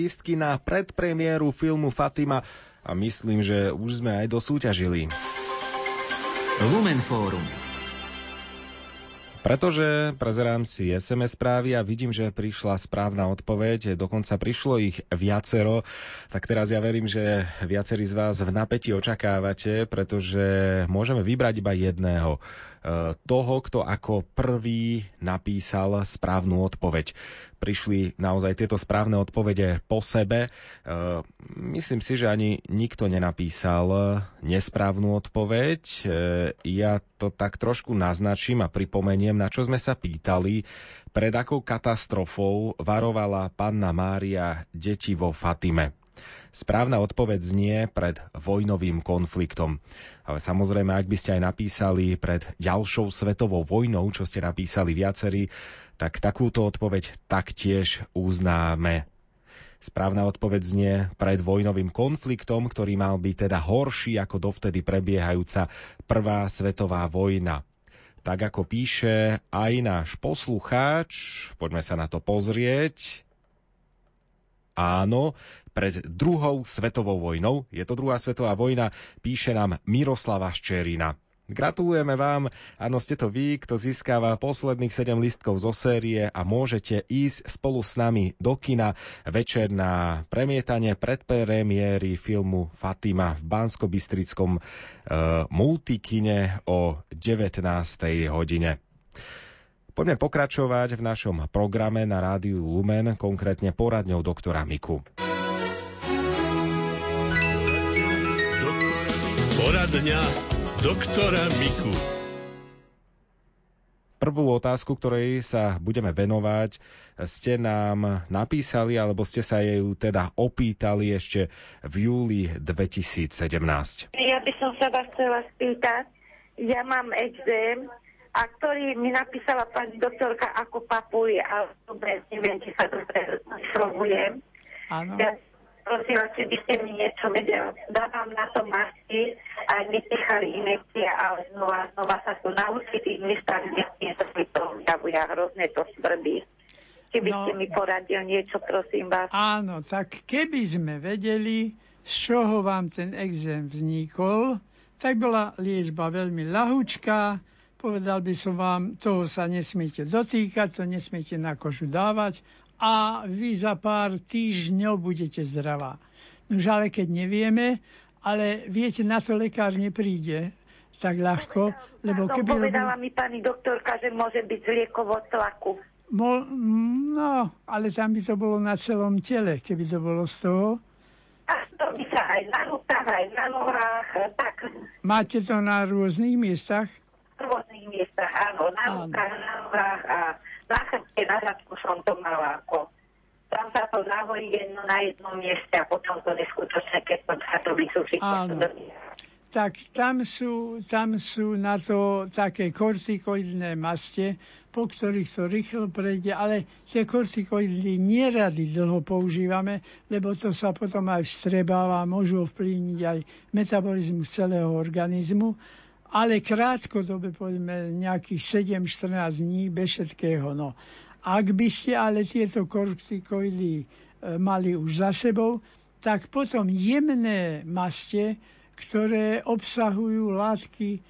artistky na predpremiéru filmu Fatima a myslím, že už sme aj dosúťažili. Lumen Fórum pretože prezerám si SMS správy a vidím, že prišla správna odpoveď, dokonca prišlo ich viacero, tak teraz ja verím, že viacerí z vás v napätí očakávate, pretože môžeme vybrať iba jedného toho, kto ako prvý napísal správnu odpoveď. Prišli naozaj tieto správne odpovede po sebe. E, myslím si, že ani nikto nenapísal nesprávnu odpoveď. E, ja to tak trošku naznačím a pripomeniem, na čo sme sa pýtali. Pred akou katastrofou varovala panna Mária deti vo Fatime. Správna odpoveď znie pred vojnovým konfliktom. Ale samozrejme, ak by ste aj napísali pred ďalšou svetovou vojnou, čo ste napísali viacerí, tak takúto odpoveď taktiež uznáme. Správna odpoveď znie pred vojnovým konfliktom, ktorý mal byť teda horší ako dovtedy prebiehajúca Prvá svetová vojna. Tak ako píše aj náš poslucháč, poďme sa na to pozrieť. Áno, pred druhou svetovou vojnou, je to druhá svetová vojna, píše nám Miroslava Ščerina. Gratulujeme vám, áno, ste to vy, kto získava posledných 7 listkov zo série a môžete ísť spolu s nami do kina večer na premietanie predpremiéry filmu Fatima v Bansko-Bystrickom e, multikine o 19. hodine. Poďme pokračovať v našom programe na rádiu Lumen, konkrétne poradňou doktora Miku. Poradňa doktora Miku. Prvú otázku, ktorej sa budeme venovať, ste nám napísali, alebo ste sa jej teda opýtali ešte v júli 2017. Ja by som sa vás chcela spýtať, ja mám exém, a ktorý mi napísala pani doktorka ako papuj, ale dobre, neviem, či sa dobre vyslovujem. Áno. Ja prosila, či by ste mi niečo vedel. Dávam na to masti a mi pichali inekcie, ale znova, znova sa tu na určitých miestach nechcem sa mi to objavuje a hrozne to svrbí. Či by no, ste mi poradil niečo, prosím vás. Áno, tak keby sme vedeli, z čoho vám ten exém vznikol, tak bola liečba veľmi ľahučká, povedal by som vám, toho sa nesmiete dotýkať, to nesmiete na kožu dávať a vy za pár týždňov budete zdravá. Nož ale keď nevieme, ale viete, na to lekár nepríde tak ľahko, lebo keby... Povedala mi pani doktorka, že môže byť z liekovo tlaku. Mo, no, ale tam by to bolo na celom tele, keby to bolo z toho. A to by sa aj na rukách, aj na nohách, tak... Máte to na rôznych miestach? V rôznych miestach, áno, na rukách, na nohách a na zadku som to mala ako tam sa to nahorí jedno na jednom mieste a potom to neskutočne, keď to sa to vysúši. Tak tam sú, tam sú na to také kortikoidné maste, po ktorých to rýchlo prejde, ale tie kortikoidy nerady dlho používame, lebo to sa potom aj vstrebáva, môžu ovplyvniť aj metabolizmus celého organizmu, ale krátkodobé, povedzme nejakých 7-14 dní bez všetkého. No. Ak by ste ale tieto kortikoidy e, mali už za sebou, tak potom jemné maste, ktoré obsahujú látky e,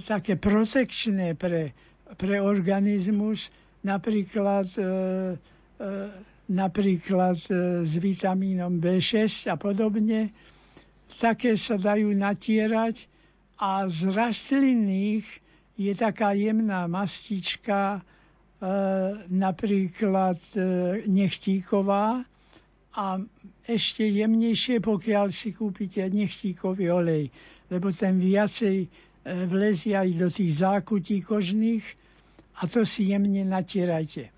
také protekčné pre, pre organizmus, napríklad, e, e, napríklad e, s vitamínom B6 a podobne, také sa dajú natierať a z rastlinných je taká jemná mastička, E, napríklad e, nechtíková a ešte jemnejšie, pokiaľ si kúpite nechtíkový olej, lebo ten viacej e, vlezie aj do tých zákutí kožných a to si jemne natierajte.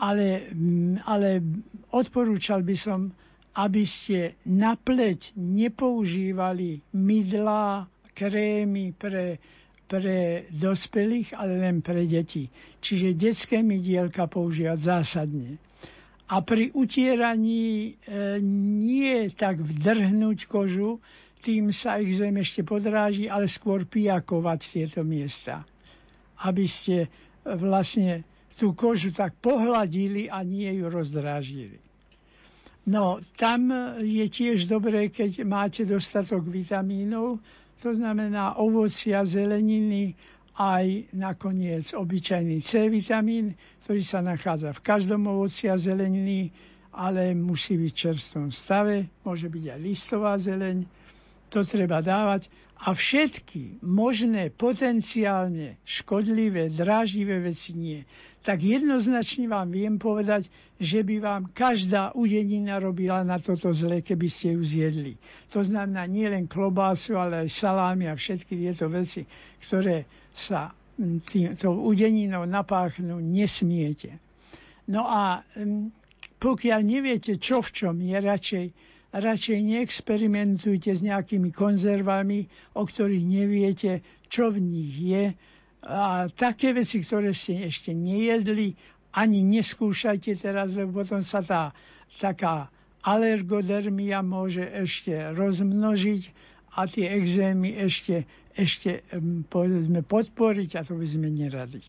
Ale, ale odporúčal by som, aby ste na pleť nepoužívali mydlá, krémy pre pre dospelých, ale len pre deti. Čiže detské mydielka používať zásadne. A pri utieraní e, nie tak vdrhnúť kožu, tým sa exém ešte podráži, ale skôr pijakovať tieto miesta. Aby ste vlastne tú kožu tak pohľadili a nie ju rozdráždili. No, tam je tiež dobré, keď máte dostatok vitamínov, to znamená ovocia, zeleniny, aj nakoniec obyčajný C vitamín, ktorý sa nachádza v každom ovoci a zeleniny, ale musí byť v čerstvom stave, môže byť aj listová zeleň, to treba dávať. A všetky možné potenciálne škodlivé, dráždivé veci nie tak jednoznačne vám viem povedať, že by vám každá udenina robila na toto zle, keby ste ju zjedli. To znamená nielen klobásu, ale aj salámy a všetky tieto veci, ktoré sa tou udeninou napáchnú, nesmiete. No a pokiaľ neviete, čo v čom je, radšej, radšej neexperimentujte s nejakými konzervami, o ktorých neviete, čo v nich je, a také veci, ktoré ste ešte nejedli, ani neskúšajte teraz, lebo potom sa tá taká alergodermia môže ešte rozmnožiť a tie exémy ešte, ešte povedzme, podporiť a to by sme neradi.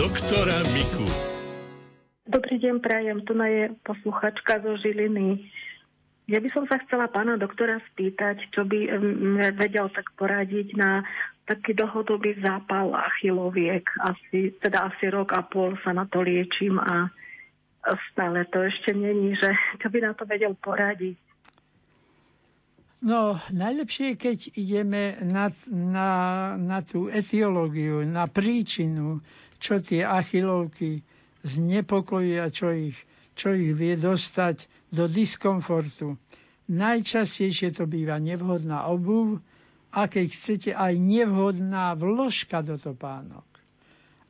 Doktora Miku. Dobrý deň, prajem. Tu je posluchačka zo Žiliny. Ja by som sa chcela pána doktora spýtať, čo by vedel tak poradiť na taký dlhodobý zápal achiloviek. Asi, teda asi rok a pol sa na to liečím a stále to ešte není, že čo by na to vedel poradiť. No, najlepšie keď ideme na, na, na tú etiológiu, na príčinu, čo tie achilovky znepokojujú a čo ich, čo ich vie dostať do diskomfortu. Najčastejšie to býva nevhodná obuv a keď chcete aj nevhodná vložka do topánok.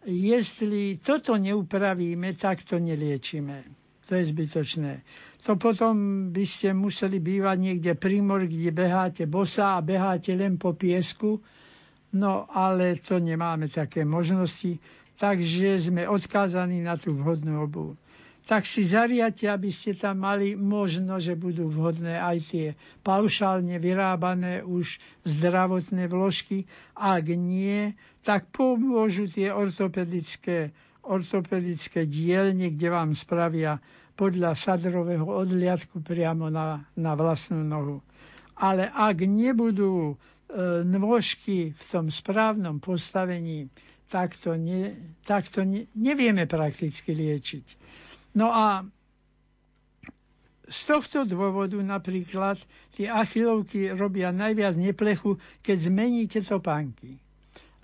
Jestli toto neupravíme, tak to neliečíme. To je zbytočné. To potom by ste museli bývať niekde pri mori, kde beháte bosa a beháte len po piesku. No ale to nemáme také možnosti takže sme odkázaní na tú vhodnú obu. Tak si zariate, aby ste tam mali možno, že budú vhodné aj tie paušálne vyrábané už zdravotné vložky. Ak nie, tak pomôžu tie ortopedické, ortopedické dielne, kde vám spravia podľa sadrového odliadku priamo na, na vlastnú nohu. Ale ak nebudú e, nôžky v tom správnom postavení, tak to, ne, tak to ne, nevieme prakticky liečiť. No a z tohto dôvodu napríklad tie achilovky robia najviac neplechu, keď zmeníte topánky.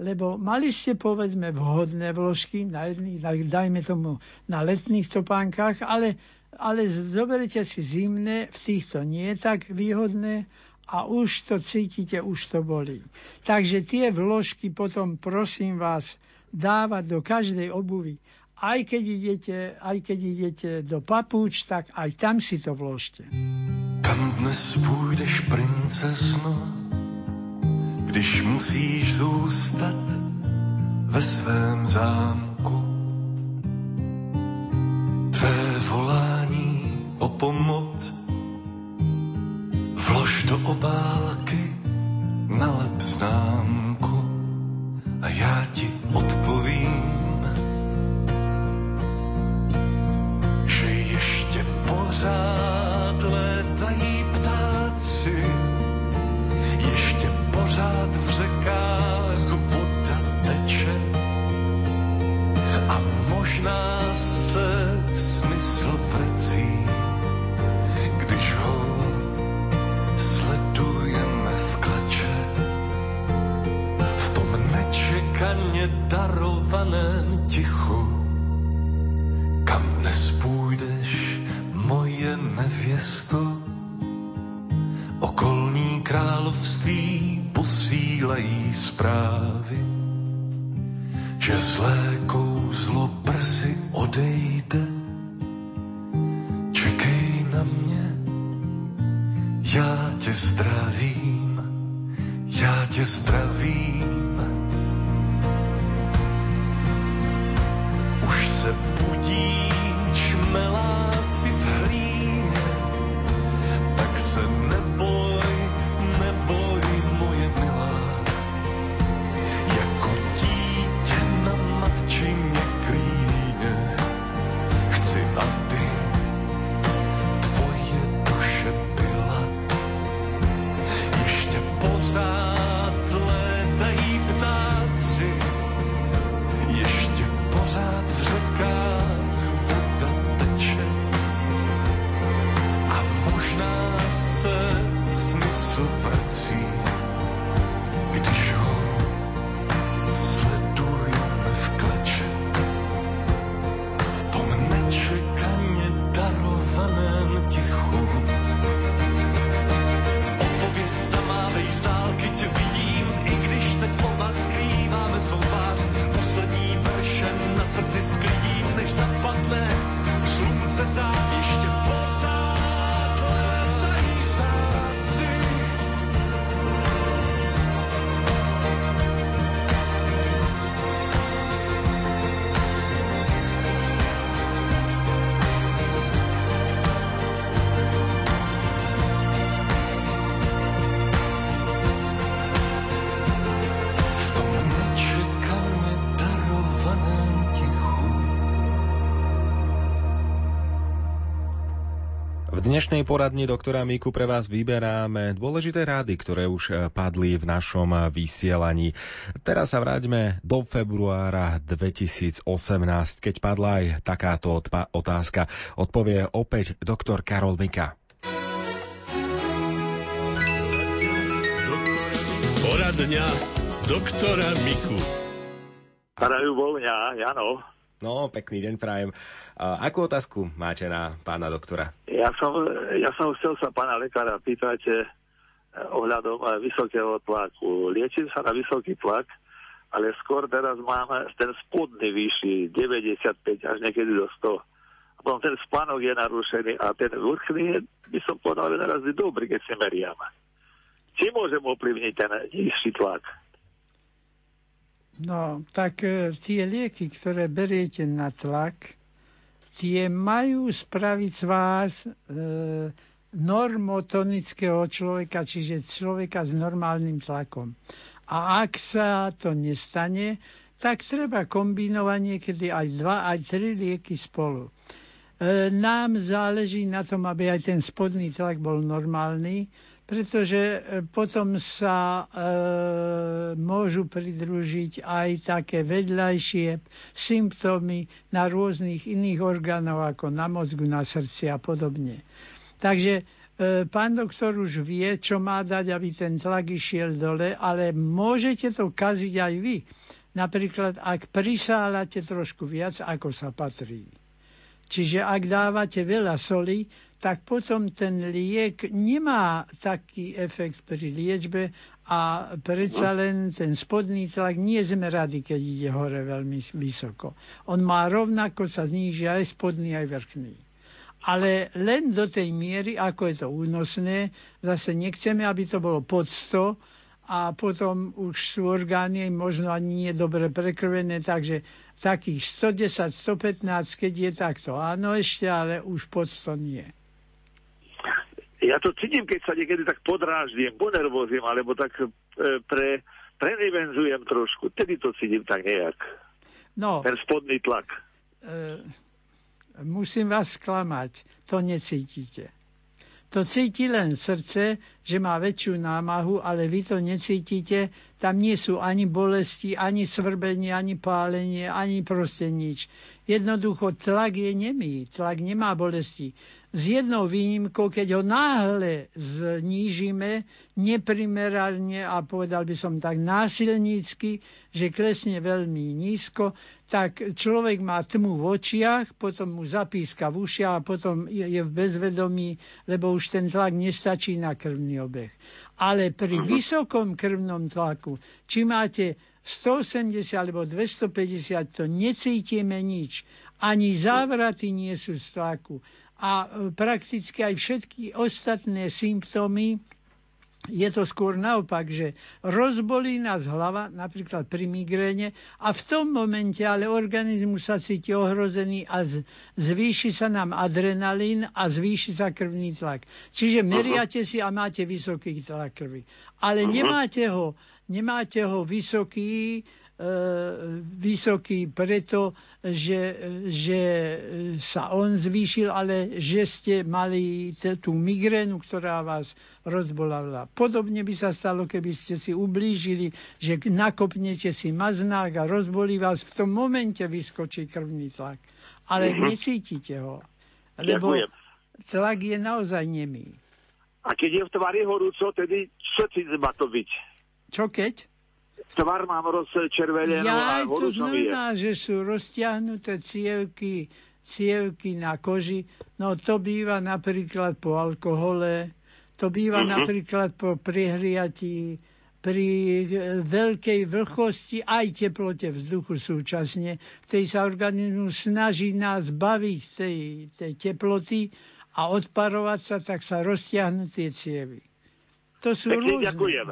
Lebo mali ste povedzme vhodné vložky, na jedných, dajme tomu na letných topánkach, ale, ale zoberete si zimné, v týchto nie tak výhodné a už to cítite, už to bolí. Takže tie vložky potom prosím vás dávať do každej obuvy. Aj keď idete, aj keď idete do papúč, tak aj tam si to vložte. Kam dnes půjdeš, princezno, když musíš zůstat ve svém zámku? Tvé volání o pomoc vlož do obálky, že zlé kouzlo brzy odejde. Čekej na mě, já tě zdravím, já tě zdravím. Už se budí dnešnej poradni doktora Miku pre vás vyberáme dôležité rády, ktoré už eh, padli v našom eh, vysielaní. Teraz sa vráťme do februára 2018, keď padla aj takáto otázka. Odpovie opäť doktor Karol Mika. Poradňa doktora Miku. Prajú voľňa, Jano. No, pekný deň prajem. Akú otázku máte na pána doktora? Ja som, ja som chcel sa pána lekára pýtať eh, ohľadom eh, vysokého tlaku. Liečím sa na vysoký tlak, ale skôr teraz mám ten spodný vyšší, 95 až niekedy do 100. A potom ten spánok je narušený a ten vrchný je, by som povedal, že naraz je dobrý, keď si meriam. Či môžem ovplyvniť ten nižší tlak? No, tak e, tie lieky, ktoré beriete na tlak, tie majú spraviť z vás e, normotonického človeka, čiže človeka s normálnym tlakom. A ak sa to nestane, tak treba kombinovať niekedy aj dva, aj tri lieky spolu. E, nám záleží na tom, aby aj ten spodný tlak bol normálny, pretože e, potom sa e, môžu pridružiť aj také vedľajšie symptómy na rôznych iných orgánov, ako na mozgu, na srdci a podobne. Takže e, pán doktor už vie, čo má dať, aby ten tlak išiel dole, ale môžete to kaziť aj vy. Napríklad, ak prisálate trošku viac, ako sa patrí. Čiže ak dávate veľa soli, tak potom ten liek nemá taký efekt pri liečbe a predsa len ten spodný tlak nie sme radi, keď ide hore veľmi vysoko. On má rovnako sa zníži aj spodný, aj vrchný ale len do tej miery, ako je to únosné. Zase nechceme, aby to bolo pod 100 a potom už sú orgány možno ani nie dobre prekrvené, takže takých 110, 115, keď je takto. Áno, ešte, ale už pod 100 nie. Ja to cítim, keď sa niekedy tak podráždiem, ponervozím, alebo tak e, pre, prenivenzujem trošku. Tedy to cítim tak nejak. No, Ten spodný tlak. e, musím vás sklamať, to necítite. To cíti len srdce, že má väčšiu námahu, ale vy to necítite. Tam nie sú ani bolesti, ani svrbenie, ani pálenie, ani proste nič. Jednoducho tlak je nemý, tlak nemá bolesti s jednou výnimkou, keď ho náhle znížime neprimerane a povedal by som tak násilnícky, že klesne veľmi nízko, tak človek má tmu v očiach, potom mu zapíska v ušiach a potom je v bezvedomí, lebo už ten tlak nestačí na krvný obeh. Ale pri vysokom krvnom tlaku, či máte 180 alebo 250, to necítime nič. Ani závraty nie sú z tlaku a e, prakticky aj všetky ostatné symptómy je to skôr naopak, že rozbolí nás hlava, napríklad pri migréne, a v tom momente ale organizmus sa cíti ohrozený a zvýši sa nám adrenalín a zvýši sa krvný tlak. Čiže meriate si a máte vysoký tlak krvi. Ale nemáte ho, nemáte ho vysoký, vysoký preto, že, že sa on zvýšil, ale že ste mali tú migrénu, ktorá vás rozbolala. Podobne by sa stalo, keby ste si ublížili, že nakopnete si maznák a rozbolí vás, v tom momente vyskočí krvný tlak. Ale uh-huh. necítite ho. Lebo Ďakujem. tlak je naozaj nemý. A keď je v tvári horúco, tedy čo si má to byť? Čo keď? Tvar mám rozčervenenú ja, a to znamená, že sú roztiahnuté cievky, cievky na koži. No to býva napríklad po alkohole, to býva uh-huh. napríklad po prihriatí, pri e, veľkej vlhkosti aj teplote vzduchu súčasne. Tej sa organizmus snaží nás baviť tej, tej teploty a odparovať sa, tak sa roztiahnu tie cievy. To sú Pekne rôzne. Ďakujem.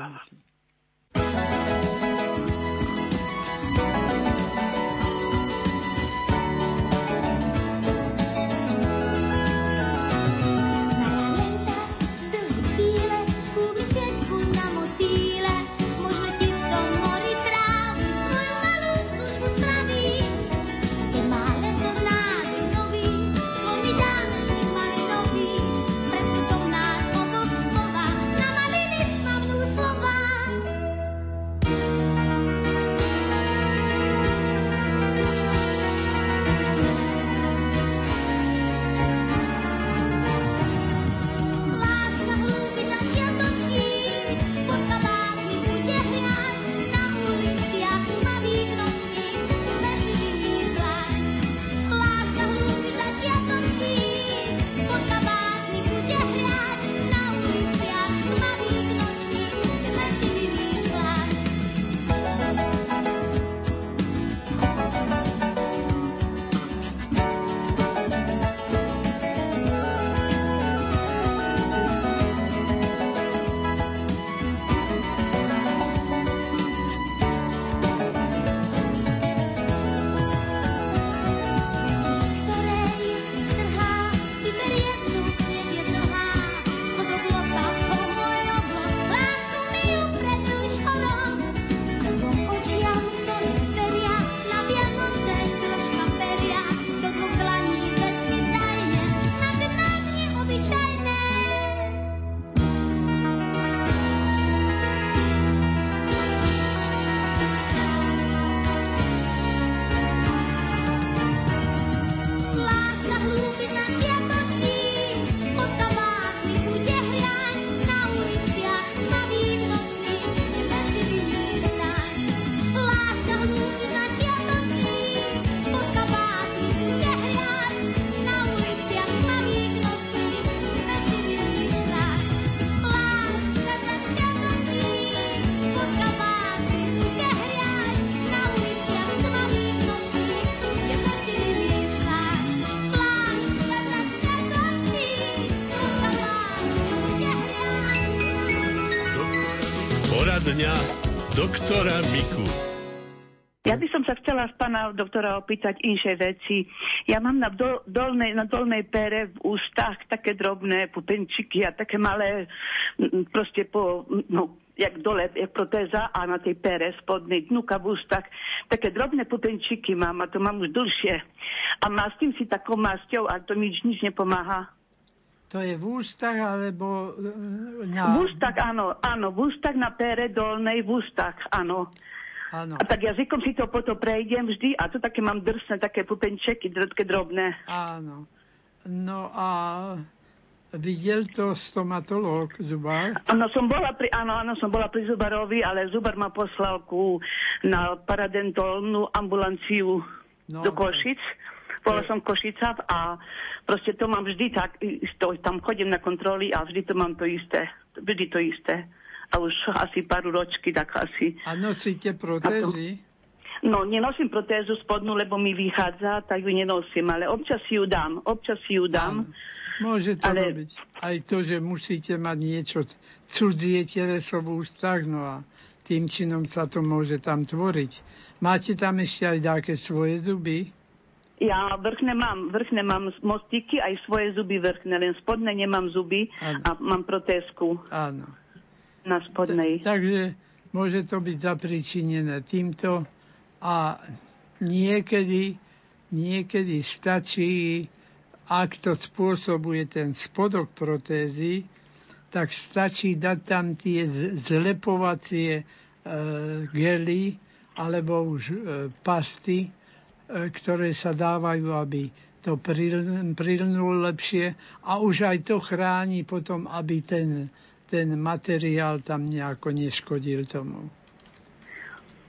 Poradňa doktora Miku. Ja by som sa chcela z pána doktora opýtať inšie veci. Ja mám na, dol, dolnej, na dolnej pere v ústach také drobné pupenčiky a také malé, proste po, no, jak dole, jak protéza a na tej pere spodnej dnuka v ústach. Také drobné pupenčiky mám a to mám už dlhšie. A mastím si takou masťou a to mi nič nepomáha. To je v ústach alebo e, na... V ústach, áno, áno, v ústach na pere dolnej, v ústach, áno. Áno. A tak jazykom si to potom prejdem vždy a to také mám drsné, také pupenčeky, také drobné. Áno. No a videl to stomatológ, zubár? Áno, som bola pri, áno, áno, som bola pri zubarovi, ale zubar ma poslal ku, na paradentolnú ambulanciu No, do Košic. Bola som v Košicách a proste to mám vždy tak, to, tam chodím na kontroly a vždy to mám to isté. Vždy to isté. A už asi pár ročky, tak asi. A nosíte protézy? No, nenosím protézu spodnú, lebo mi vychádza, tak ju nenosím, ale občas ju dám. Občas ju dám. Môže to Ale- robiť. Aj to, že musíte mať niečo cudzie teleso v ústach, no a tým činom sa to môže tam tvoriť. Máte tam ešte aj také svoje zuby? Ja vrchné mám, vrchné mám mostiky, aj svoje zuby vrchné, len spodné nemám zuby Áno. a mám protézku Áno. na spodnej. Takže môže to byť zapričinené týmto a niekedy, niekedy stačí, ak to spôsobuje ten spodok protézy, tak stačí dať tam tie zlepovacie e, gely alebo už e, pasty, ktoré sa dávajú, aby to pril- prilnul lepšie a už aj to chráni potom, aby ten, ten materiál tam nejako neškodil tomu.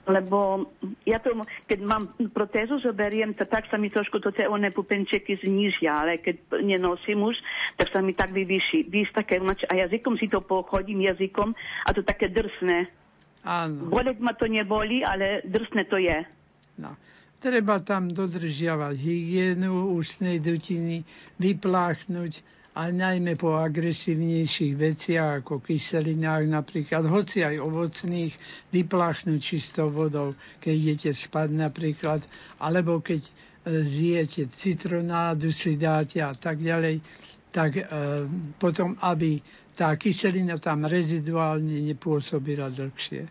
Lebo ja to, keď mám protézu, zoberiem, to tak sa mi trošku to tie oné pupenčeky znižia, ale keď nenosím už, tak sa mi tak vyvyší. Víš, také, a jazykom si to pochodím jazykom a to také drsné. Áno. Boleť ma to neboli, ale drsné to je. No. Treba tam dodržiavať hygienu ústnej dutiny, vypláchnuť a najmä po agresívnejších veciach ako kyselinách napríklad, hoci aj ovocných, vypláchnuť čistou vodou, keď idete spať napríklad, alebo keď e, zjete citronádu si dáte a tak ďalej, tak e, potom, aby tá kyselina tam reziduálne nepôsobila dlhšie.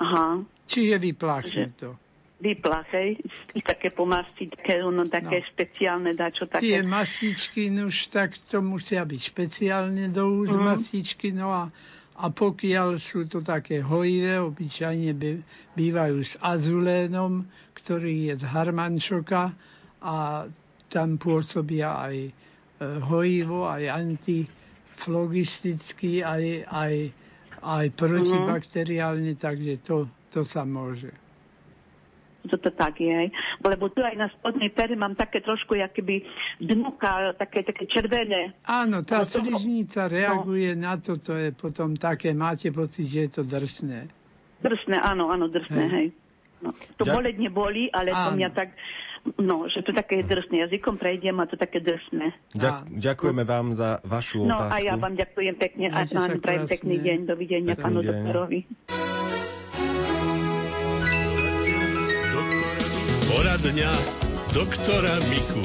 Aha. Čiže vypláchnuť to. Vyplach, hej, také pomasti, také, ono, také No. špeciálne dačo, Tie také. mastičky, no už tak to musia byť špeciálne do úst Mhm. mastičky, no a, a pokiaľ sú to také hojivé, obyčajne by, bývajú s azulénom, ktorý je z harmančoka a tam pôsobia aj e, hojivo, aj antiflogisticky, aj, aj, aj protibakteriálne, takže to, to sa môže. Toto tak je. Lebo tu aj na spodnej pere mám také trošku, keby dnuka, také, také červené. Áno, tá to- sliznica reaguje na to, to je potom také, máte pocit, že je to drsné. Drsné, áno, áno, drsné, Hej. hej. No, to Ďak- boleť neboli, ale to Áno. mňa tak, no, že to také drsné. Jazykom prejdem a to také drsné. Ďak, ďakujeme vám za vašu No otázku. a ja vám ďakujem pekne a vám prajem pekný deň. Dovidenia pánu doktorovi. Poradňa doktora Miku.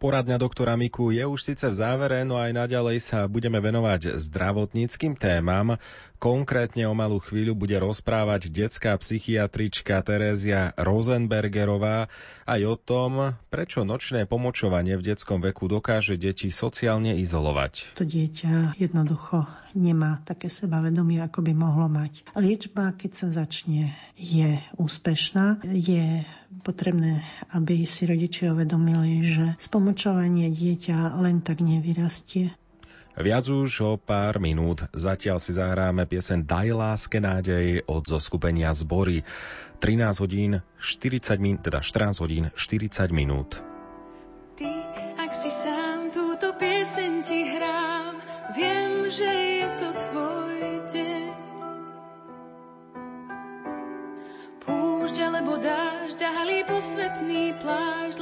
Poradňa doktora Miku je už síce v závere, no aj naďalej sa budeme venovať zdravotníckým témam. Konkrétne o malú chvíľu bude rozprávať detská psychiatrička Terézia Rosenbergerová aj o tom, prečo nočné pomočovanie v detskom veku dokáže deti sociálne izolovať. To dieťa jednoducho nemá také sebavedomie, ako by mohlo mať. Liečba, keď sa začne, je úspešná. Je potrebné, aby si rodičia uvedomili, že spomočovanie dieťa len tak nevyrastie. Viac už o pár minút. Zatiaľ si zahráme piesen Daj láske nádej od zoskupenia Zbory. 13 hodín 40 minút, teda 14 hodín 40 minút. Ty, ak si sám túto pieseň ti hrám, viem, že je to tvoj deň. Púšť alebo dážď, halí posvetný plášť,